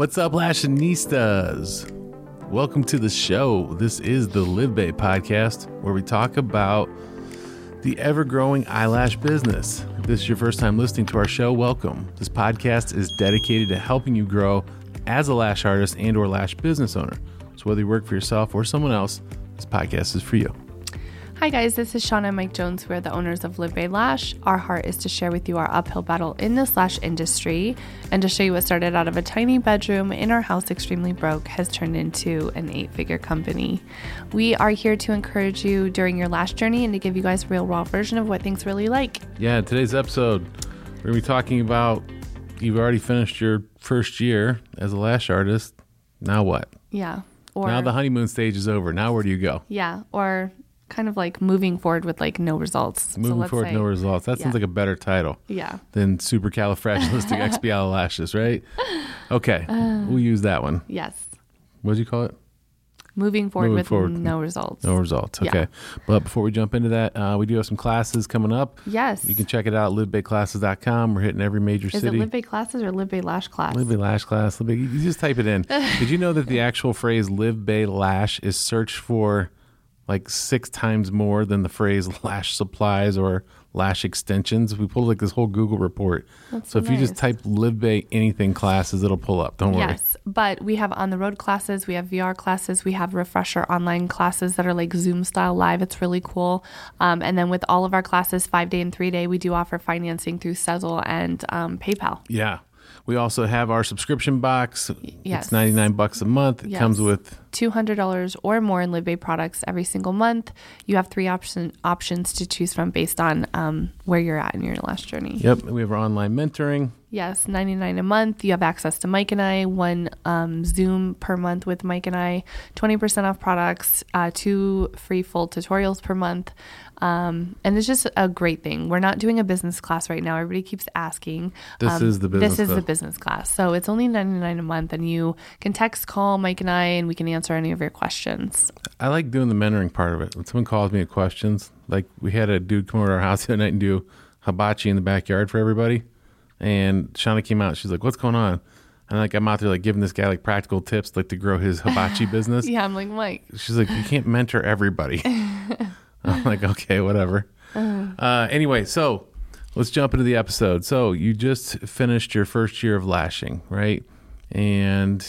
What's up, Lashinistas? Welcome to the show. This is the Live Bay podcast, where we talk about the ever growing eyelash business. If this is your first time listening to our show, welcome. This podcast is dedicated to helping you grow as a lash artist and or lash business owner. So whether you work for yourself or someone else, this podcast is for you. Hi, guys, this is Shauna and Mike Jones. We're the owners of Live Bay Lash. Our heart is to share with you our uphill battle in this lash industry and to show you what started out of a tiny bedroom in our house, extremely broke, has turned into an eight figure company. We are here to encourage you during your lash journey and to give you guys a real, raw version of what things really like. Yeah, in today's episode, we're going to be talking about you've already finished your first year as a lash artist. Now what? Yeah. Or, now the honeymoon stage is over. Now where do you go? yeah. Or kind of like moving forward with like no results. Moving let's forward, say- no results. That sounds like a better title. Yeah. than supercalifragilisticexpialidocious, right? Okay, Uh. we'll use that one. Yes. What did you call it? Moving forward Moving with forward. no results. No results. Yeah. Okay, but before we jump into that, uh, we do have some classes coming up. Yes. You can check it out at livebayclasses.com. We're hitting every major Is city. it Live Bay classes or Live Bay Lash class? Live Bay Lash class. Live Bay, you just type it in. Did you know that the actual phrase "Live Bay Lash" is searched for like six times more than the phrase "lash supplies" or "lash extensions"? We pulled like this whole Google report. That's so if you just type "Live Bay anything classes," it'll pull up. Don't worry. Yes, but we have on the road classes, we have VR classes, we have refresher online classes that are like Zoom style live. It's really cool. Um, and then with all of our classes, five day and three day, we do offer financing through Sezzle and um, PayPal. Yeah. We also have our subscription box. yes. It's 99 bucks a month. It Yes. comes with $200 or more in Live Bay products every single month. You have three option, options to choose from based on um, where you're at in your last journey. Yep, we have our online mentoring. Yes, 99 a month. You have access to Mike and I, one um, Zoom per month with Mike and I, 20% off products, uh, two free full tutorials per month. Um, and it's just a great thing. We're not doing a business class right now. Everybody keeps asking. This Um, is the business This is the class. business class. So it's only 99 a month, and you can text, call Mike and I, and we can answer any of your questions. I like doing the mentoring part of it. When someone calls me with questions, like we had a dude come over to our house the other night and do hibachi in the backyard for everybody. And Shauna came out. She's like, "What's going on?" And like I'm out there like giving this guy like practical tips like to grow his hibachi business. Yeah, I'm like, Mike, She's like, you can't mentor everybody. I'm like, okay, whatever. Uh, anyway, so let's jump into the episode. So you just finished your first year of lashing, right? And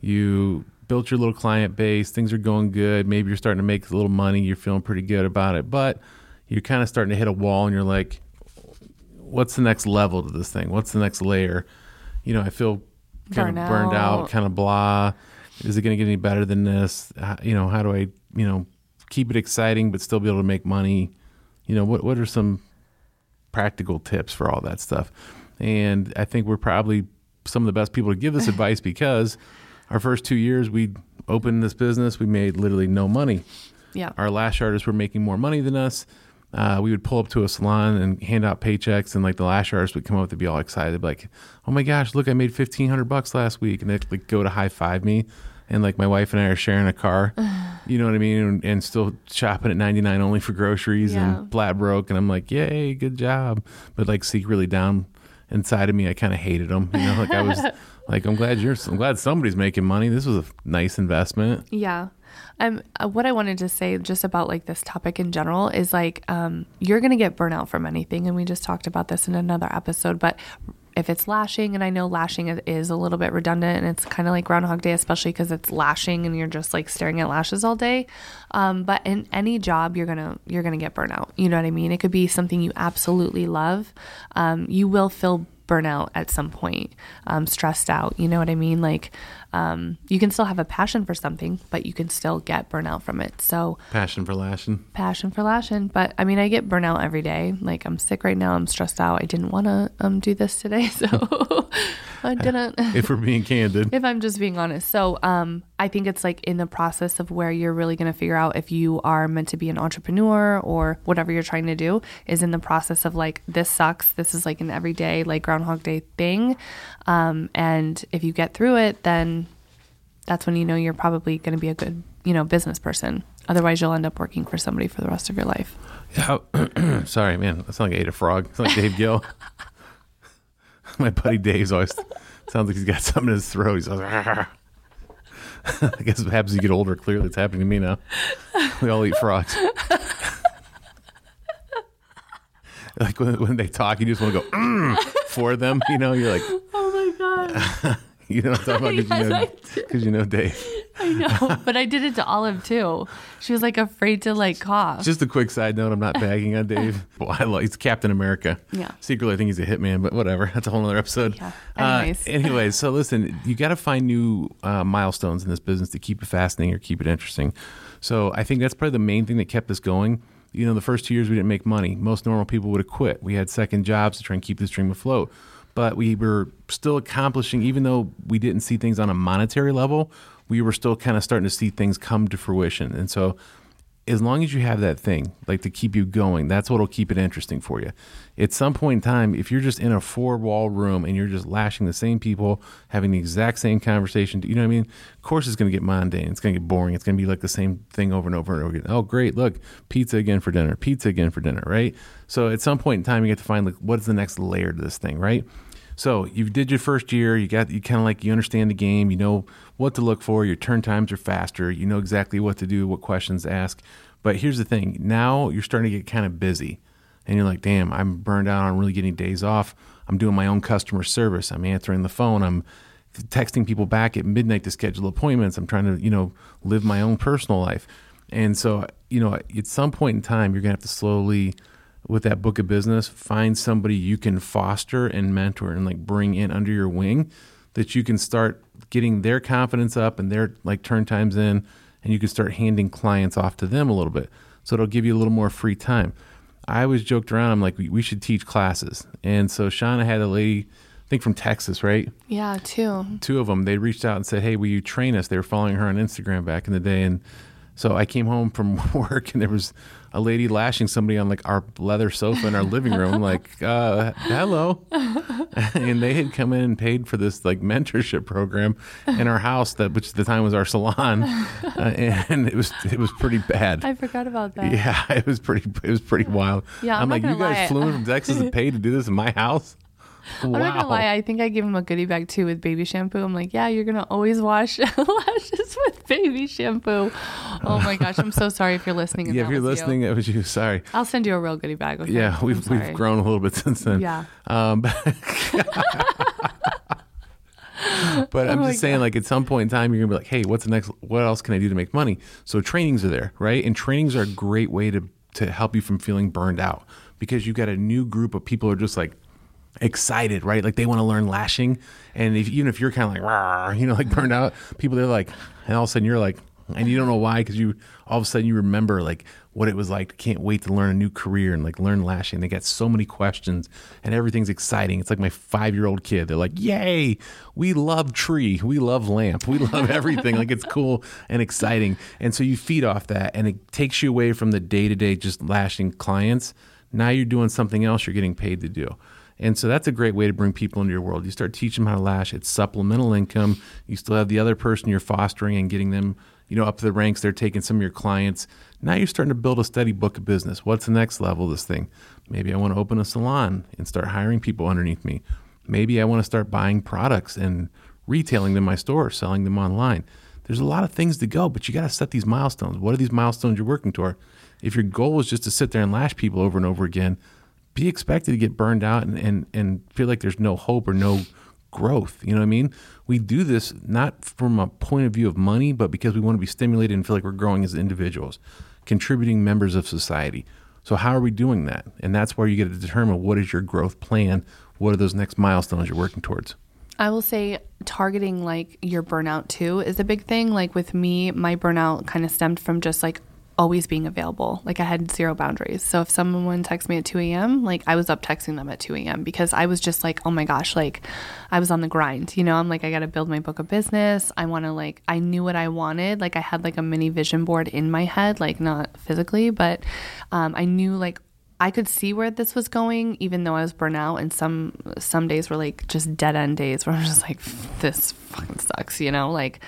you built your little client base. Things are going good. Maybe you're starting to make a little money. You're feeling pretty good about it, but you're kind of starting to hit a wall, and you're like, what's the next level to this thing? What's the next layer? You know, I feel kind of burned out, kind of blah. Is it going to get any better than this? How, you know, how do I, you know, keep it exciting but still be able to make money? You know, what what are some practical tips for all that stuff? And I think we're probably some of the best people to give this advice because our first two years we opened this business, we made literally no money yeah. our lash artists were making more money than us. Uh, we would pull up to a salon and hand out paychecks, and like the lash artist would come up to be all excited, like, "Oh my gosh, look, I made fifteen hundred bucks last week," and they'd like go to high five me, and like my wife and I are sharing a car, you know what I mean, and, and still shopping at ninety nine only for groceries Yeah. and flat broke, and I'm like, "Yay, good job," but like secretly down inside of me, I kind of hated them, you know, like I was. Like I'm glad you're. I'm glad somebody's making money. This was a nice investment. Yeah. Um, uh, what I wanted to say just about like this topic in general is like um, you're going to get burnout from anything, and we just talked about this in another episode. But if it's lashing, and I know lashing is, a little bit redundant, and it's kind of like Groundhog Day, especially because it's lashing and you're just like staring at lashes all day. Um, but in any job, you're gonna you're gonna get burnout. You know what I mean? It could be something you absolutely love. Um, you will feel burnout at some point, um, stressed out. You know what I mean? Like, um, you can still have a passion for something, but you can still get burnout from it. So, Passion for lashing. passion for lashing. But I mean, I get burnout every day. Like, I'm sick right now. I'm stressed out. I didn't want to um, do this today. So, I didn't. If we're being candid. if I'm just being honest. So, um, I think it's like in the process of where you're really going to figure out if you are meant to be an entrepreneur or whatever you're trying to do is in the process of like, this sucks. This is like an everyday, like Groundhog Day thing. Um, and if you get through it, then that's when you know you're probably going to be a good, you know, business person. Otherwise, you'll end up working for somebody for the rest of your life. How, sorry, man. That sounds like I ate a frog. It's like Dave Gill. My buddy Dave's always Sounds like he's got something in his throat. He's like. I guess what happens as you get older. Clearly, it's happening to me now. We all eat frogs. like when, when they talk, you just want to go mm, for them. You know, you're like, Oh my god. you know what I'm talking about? Because you, Yes, I know, you know Dave. I know. But I did it to Olive too. She was like afraid to like cough. Just a quick side note: I'm not bagging on Dave. Well, I love, he's Captain America. Yeah. Secretly, I think he's a hitman, but whatever. That's a whole other episode. Yeah. Uh, Anyways. anyways, so listen, you got to find new uh, milestones in this business to keep it fascinating or keep it interesting. So I think that's probably the main thing that kept us going. You know, the first two years we didn't make money. Most normal people would have quit. We had second jobs to try and keep this dream afloat. But we were still accomplishing, even though we didn't see things on a monetary level, we were still kind of starting to see things come to fruition. And so as long as you have that thing like to keep you going that's what'll keep it interesting for you. At some point in time if you're just in a four wall room and you're just lashing the same people having the exact same conversation you know what i mean? Of course it's going to get mundane it's going to get boring it's going to be like the same thing over and over and over again. Oh great look pizza again for dinner pizza again for dinner right? So at some point in time you get to find like what's the next layer to this thing right so you did your first year. You got you kind of like you understand the game. You know what to look for. Your turn times are faster. You know exactly what to do, what questions to ask. But here's the thing: now you're starting to get kind of busy, and you're like, "Damn, I'm burned out on really getting days off. I'm doing my own customer service. I'm answering the phone. I'm texting people back at midnight to schedule appointments. I'm trying to you know live my own personal life." And so you know at some point in time, you're gonna have to slowly with that book of business, find somebody you can foster and mentor and like bring in under your wing that you can start getting their confidence up and their like turn times in and you can start handing clients off to them a little bit. So it'll give you a little more free time. I always joked around, I'm like, we, we should teach classes. And so Shauna had a lady, I think from Texas, right? yeah, two. two of them they reached out and said hey will you train us they were following her on instagram back in the day and so i came home from work and there was a lady lashing somebody on like our leather sofa in our living room like uh, hello. And they had come in and paid for this like mentorship program in our house that which at the time was our salon. Uh, and it was it was pretty bad. I forgot about that. yeah it was pretty it was pretty wild. Yeah, I'm i'm, like you guys lie. flew in from texas and paid to do this in my house I'm not gonna lie, I think I gave him a goodie bag too with baby shampoo. I'm like, yeah, you're gonna always wash lashes with baby shampoo. Oh my gosh, I'm so sorry if you're listening. yeah if you're was you. listening it was you sorry I'll send you a real goodie bag. Okay? Yeah, we've we've grown a little bit since then. Yeah. Um, but I'm Oh just saying, like at some point in time, you're gonna be like, hey, what's the next? What else can I do to make money? So trainings are there, right? And trainings are a great way to to help you from feeling burned out because you've got a new group of people who are just like excited, right? Like they want to learn lashing, and if, even if you're kind of like, you know, like burned out, people they're like, and all of a sudden you're like, and you don't know why because you all of a sudden you remember like what it was like. Can't wait to learn a new career and like learn lashing. They got so many questions and everything's exciting. It's like my five year old kid. They're like, yay, we love tree, we love lamp, we love everything. like it's cool and exciting, and so you feed off that, and it takes you away from the day to day just lashing clients. Now you're doing something else. You're getting paid to do. And so that's a great way to bring people into your world. You start teaching them how to lash. It's supplemental income. You still have the other person you're fostering and getting them, you know, up the ranks. They're taking some of your clients. Now you're starting to build a steady book of business. What's the next level of this thing? Maybe I want to open a salon and start hiring people underneath me. Maybe I want to start buying products and retailing them in my store, selling them online. There's a lot of things to go, but you got to set these milestones. What are these milestones you're working toward? If your goal is just to sit there and lash people over and over again, be expected to get burned out and, and, and feel like there's no hope or no growth. You know what I mean? We do this not from a point of view of money, but because we want to be stimulated and feel like we're growing as individuals, contributing members of society. So, how are we doing that? And that's where you get to determine what is your growth plan? What are those next milestones you're working towards? I will say targeting like your burnout too is a big thing. Like with me, my burnout kind of stemmed from just like always being available. Like I had zero boundaries. So if someone texts me at 2 a.m., like I was up texting them at 2 a.m. because I was just like, oh my gosh, like I was on the grind. You know, I'm like, I got to build my book of business. I want to like, I knew what I wanted. Like I had like a mini vision board in my head, like not physically, but um, I knew like I could see where this was going, even though I was burnt out. And some some days were like just dead end days where I'm just like, this fucking sucks, you know, like.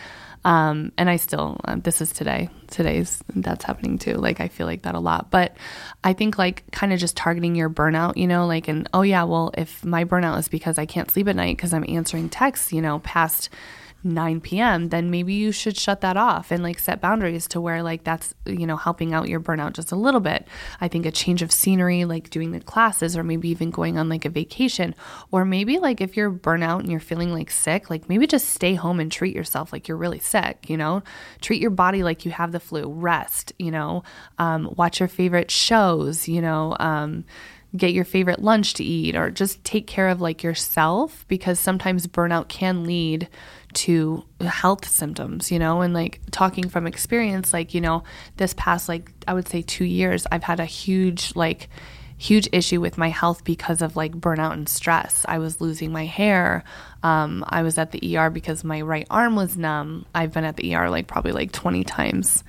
Um, and I still, uh, this is today. Today's that's happening too. Like I feel like that a lot. But I think like kind of just targeting your burnout, you know, like and oh yeah, well if my burnout is because I can't sleep at night because I'm answering texts, you know, past 9 p.m., then maybe you should shut that off and like set boundaries to where like that's, you know, helping out your burnout just a little bit. I think a change of scenery, like doing the classes or maybe even going on like a vacation, or maybe like if you're burnout and you're feeling like sick, like maybe just stay home and treat yourself like you're really sick, you know, treat your body like you have the flu, rest, you know, um, watch your favorite shows, you know, um, get your favorite lunch to eat or just take care of like yourself because sometimes burnout can lead to health symptoms, you know, and like talking from experience, like, you know, this past, like, I would say two years, I've had a huge, like, huge issue with my health because of like burnout and stress. I was losing my hair. Um, I was at the ER because my right arm was numb. I've been at the ER like probably like 20 times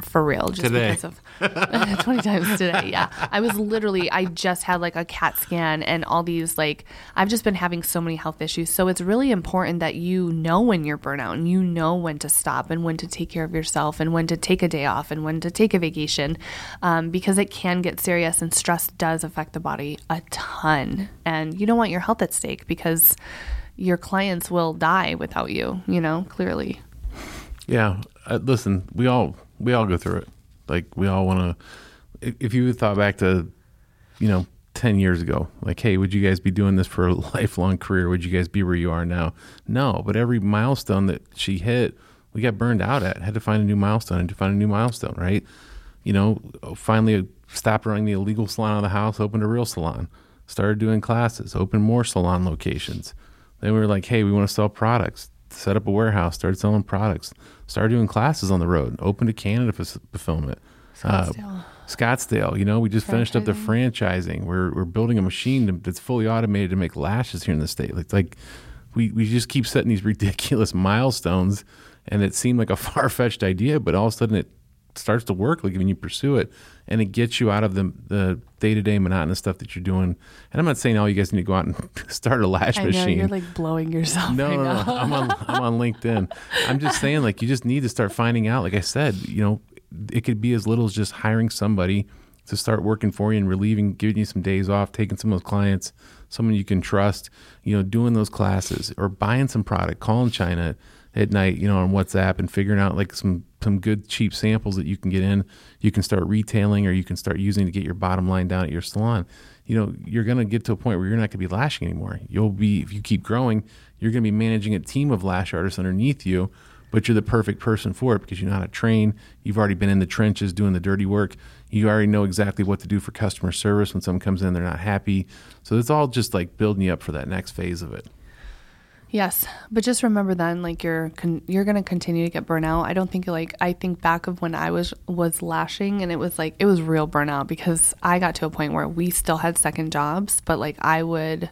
for real just Today. because of 20 times today yeah. I was literally i just had like a cat scan and all these like i've just been having so many health issues. So it's really important that you know when you're burnout and you know when to stop and when to take care of yourself and when to take a day off and when to take a vacation um, because it can get serious and stress does affect the body a ton. And you don't want your health at stake because your clients will die without you you know clearly. Yeah, uh, listen, we all we all go through it. Like we all want to. If you thought back to, you know, ten years ago, like, hey, would you guys be doing this for a lifelong career? Would you guys be where you are now? No, but every milestone that she hit, we got burned out at. Had to find a new milestone and to find a new milestone, right? You know, finally uh, stopped running the illegal salon out of the house, opened a real salon, started doing classes, opened more salon locations. Then we were like, hey, we want to sell products. Set up a warehouse, started selling products, started doing classes on the road, opened a Canada f- fulfillment. Uh, Scottsdale. Scottsdale, you know, we just finished up the franchising. We're we're building a machine to- that's fully automated to make lashes here in the state. Like like we we just keep setting these ridiculous milestones, and it seemed like a far fetched idea, but all of a sudden it starts to work. Like when you pursue it, and it gets you out of the the day to day monotonous stuff that you're doing. And I'm not saying all you guys need to go out and start a lash I know machine. you're like blowing yourself No, right no, now. no. I'm on I'm on LinkedIn. I'm just saying, like, you just need to start finding out. Like I said, you know, it could be as little as just hiring somebody to start working for you and relieving, giving you some days off, taking some of those clients, someone you can trust, you know, doing those classes or buying some product, calling China at night, you know, on WhatsApp and figuring out like some some good cheap samples that you can get in. You can start retailing or you can start using to get your bottom line down at your salon. You know, you're going to get to a point where you're not going to be lashing anymore. You'll be if you keep growing, you're going to be managing a team of lash artists underneath you, but you're the perfect person for it because you know how to train. You've already been in the trenches doing the dirty work. You already know exactly what to do for customer service when someone comes in they're not happy. So it's all just like building you up for that next phase of it. Yes, but just remember then, like you're con- you're gonna continue to get burnout. I don't think like I think back of when I was was lashing, and it was like it was real burnout because I got to a point where we still had second jobs, but like I would,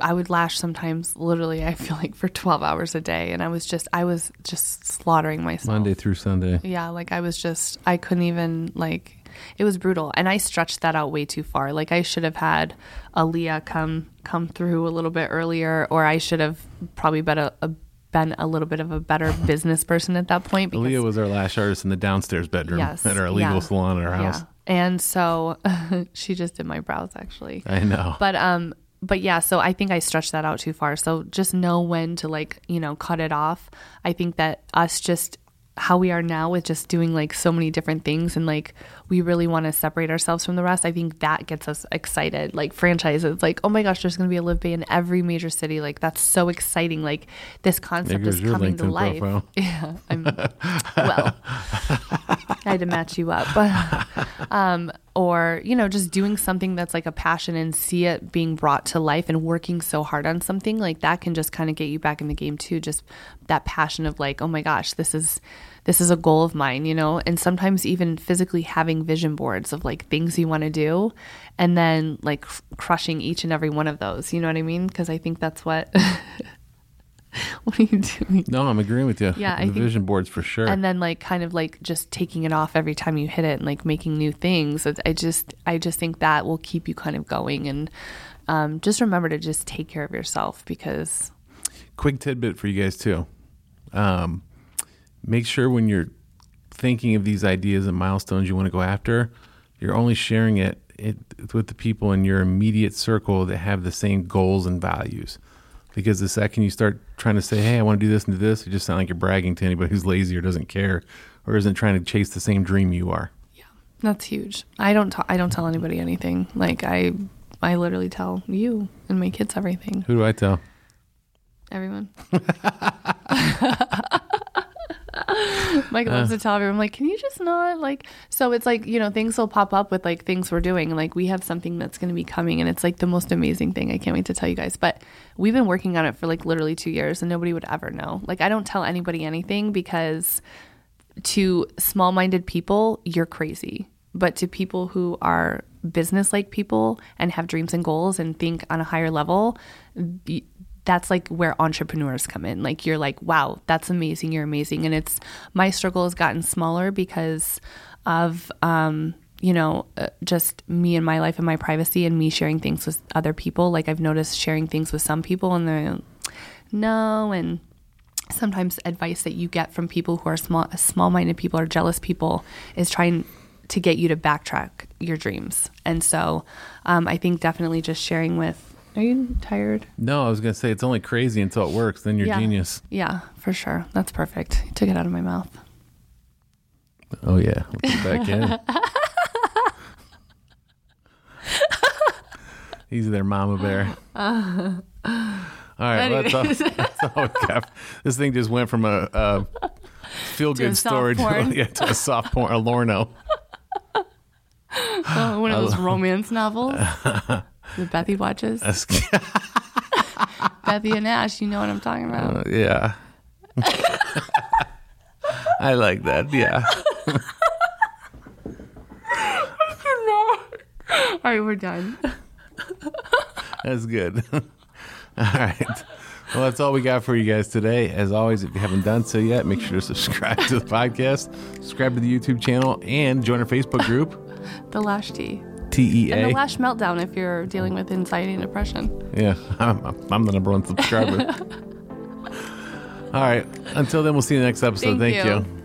I would lash sometimes. Literally, I feel like for twelve hours a day, and I was just I was just slaughtering myself. Monday through Sunday. Yeah, like I was just I couldn't even like it was brutal and I stretched that out way too far. Like I should have had Aaliyah come come through a little bit earlier or I should have probably been a, a been a little bit of a better business person at that point because Aaliyah was our lash artist in the downstairs bedroom Yes, at our illegal yeah, salon at our house. yeah. And so she just did my brows actually. I know. But um but yeah, so I think I stretched that out too far. So just know when to like, you know, cut it off. I think that us just how we are now with just doing like so many different things and like we really want to separate ourselves from the rest. I think that gets us excited. Like franchises, like, oh my gosh, there's gonna be a live bay in every major city. Like that's so exciting. Like this concept is coming to life. profile. Yeah. I'm well. I had to match you up. But um, or, you know, just doing something that's like a passion and see it being brought to life and working so hard on something like that can just kind of get you back in the game too. Just that passion of like, oh my gosh, this is this is a goal of mine, you know, and sometimes even physically having vision boards of like things you want to do and then like cr- crushing each and every one of those, you know what I mean? Because I think that's what what are you doing? No, I'm agreeing with you. Yeah, the vision boards for sure. and then like kind of like just taking it off every time you hit it and like making new things i just i just think that will keep you kind of going and um, just remember to just take care of yourself because quick tidbit for you guys too. Um, make sure when you're thinking of these ideas and milestones you want to go after, you're only sharing it, it with the people in your immediate circle that have the same goals and values. Because the second you start trying to say, "Hey, I want to do this and do this," you just sound like you're bragging to anybody who's lazy or doesn't care or isn't trying to chase the same dream you are. Yeah, that's huge i don't i don't tell anybody anything like i i literally tell you and my kids everything Who do I tell? everyone Mike uh. loves to tell everyone, like, can you just not like? So it's like you know things will pop up with like things we're doing, like we have something that's going to be coming, and it's like the most amazing thing. I can't wait to tell you guys. But we've been working on it for like literally two years, and nobody would ever know. Like I don't tell anybody anything because to small-minded people, you're crazy. But to people who are business-like people and have dreams and goals and think on a higher level, that's like where entrepreneurs come in. Like you're like, wow, that's amazing. You're amazing. And it's my struggle has gotten smaller because of um, you know, uh, just me and my life and my privacy and me sharing things with other people. Like I've noticed sharing things with some people and they're no and sometimes advice that you get from people who are small small-minded people or jealous people is trying to get you to backtrack your dreams. And so um, I think definitely just sharing with are you tired? No, I was going to say it's only crazy until it works. Then you're Yeah. genius. Yeah, for sure. That's perfect. You took it out of my mouth. Oh yeah, Let's get back in. He's their mama bear. all right, well, that's, all, that's all we got. This thing just went from a, a feel good story to, yeah, to a soft porn, a Lorno. Oh, one of those romance novels that Bethy watches. Bethy and Ash, you know what I'm talking about. uh, yeah. I like that. Yeah. All right, we're done. That's good. all right. Well, that's all we got for you guys today. As always, if you haven't done so yet, make sure to subscribe to the podcast, subscribe to the YouTube channel, and join our Facebook group, The Lash Tea. TEA. And the Lash Meltdown if you're dealing with anxiety and depression. Yeah, I'm, I'm the number one subscriber. All right. Until then, we'll see you in the next episode. Thank Thank, you. you.